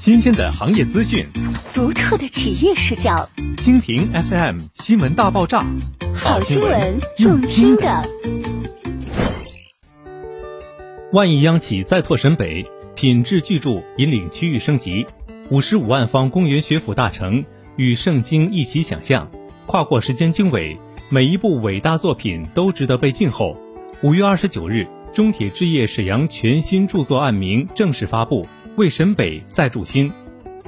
新鲜的行业资讯，独特的企业视角。蜻蜓 FM 新闻大爆炸，好新闻，用听的。万亿央企再拓沈北，品质巨著引领区域升级。五十五万方公园学府大成，与圣经一起想象，跨过时间经纬，每一部伟大作品都值得被静候。五月二十九日。中铁置业沈阳全新著作案名正式发布，为沈北再铸新。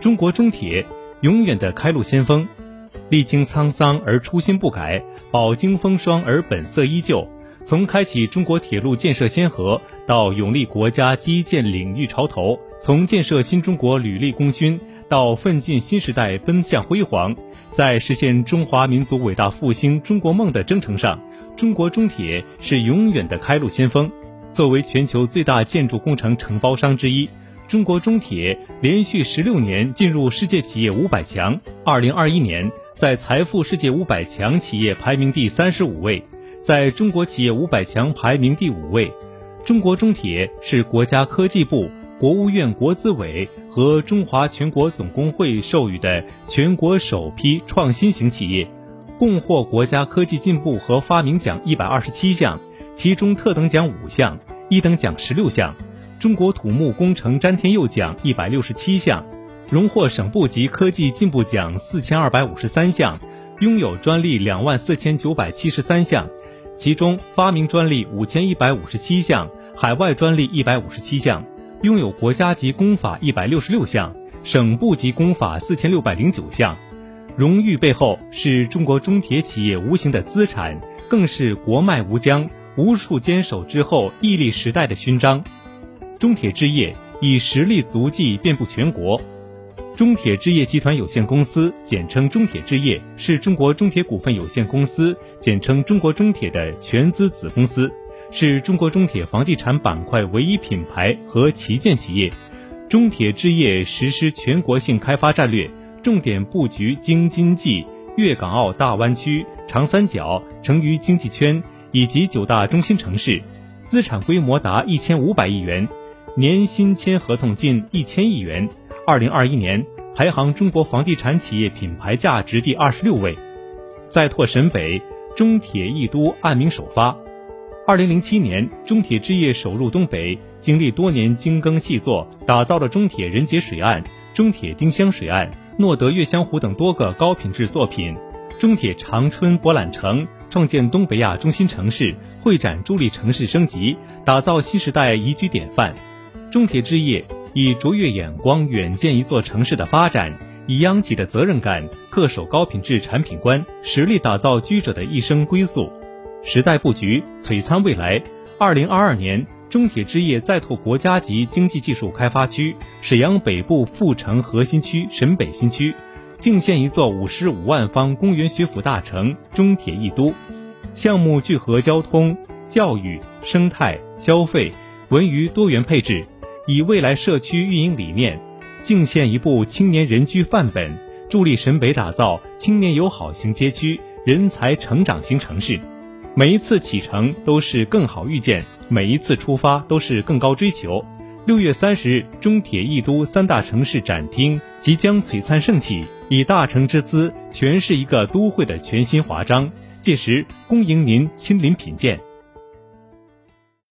中国中铁永远的开路先锋，历经沧桑而初心不改，饱经风霜而本色依旧。从开启中国铁路建设先河，到勇立国家基建领域潮头；从建设新中国履历功勋，到奋进新时代奔向辉煌，在实现中华民族伟大复兴中国梦的征程上，中国中铁是永远的开路先锋。作为全球最大建筑工程承包商之一，中国中铁连续十六年进入世界企业五百强。二零二一年，在财富世界五百强企业排名第三十五位，在中国企业五百强排名第五位。中国中铁是国家科技部、国务院国资委和中华全国总工会授予的全国首批创新型企业，共获国家科技进步和发明奖一百二十七项。其中特等奖五项，一等奖十六项，中国土木工程詹天佑奖一百六十七项，荣获省部级科技进步奖四千二百五十三项，拥有专利两万四千九百七十三项，其中发明专利五千一百五十七项，海外专利一百五十七项，拥有国家级工法一百六十六项，省部级工法四千六百零九项。荣誉背后是中国中铁企业无形的资产，更是国脉无疆。无数坚守之后屹立时代的勋章，中铁置业以实力足迹遍布全国。中铁置业集团有限公司简称中铁置业，是中国中铁股份有限公司简称中国中铁的全资子公司，是中国中铁房地产板块唯一品牌和旗舰企业。中铁置业实施全国性开发战略，重点布局京津冀、粤港澳大湾区、长三角、成渝经济圈。以及九大中心城市，资产规模达一千五百亿元，年新签合同近一千亿元。二零二一年排行中国房地产企业品牌价值第二十六位。再拓沈北，中铁易都案名首发。二零零七年，中铁置业首入东北，经历多年精耕细作，打造了中铁人杰水岸、中铁丁香水岸、诺德月香湖等多个高品质作品。中铁长春博览城。创建东北亚中心城市，会展助力城市升级，打造新时代宜居典范。中铁置业以卓越眼光远见一座城市的发展，以央企的责任感恪守高品质产品观，实力打造居者的一生归宿。时代布局，璀璨未来。二零二二年，中铁置业再拓国家级经济技术开发区沈阳北部阜城核心区沈北新区。敬献一座五十五万方公园学府大城，中铁一都，项目聚合交通、教育、生态、消费、文娱多元配置，以未来社区运营理念，敬献一部青年人居范本，助力沈北打造青年友好型街区、人才成长型城市。每一次启程都是更好遇见，每一次出发都是更高追求。六月三十日，中铁易都三大城市展厅即将璀璨盛起，以大成之姿诠释一个都会的全新华章。届时，恭迎您亲临品鉴。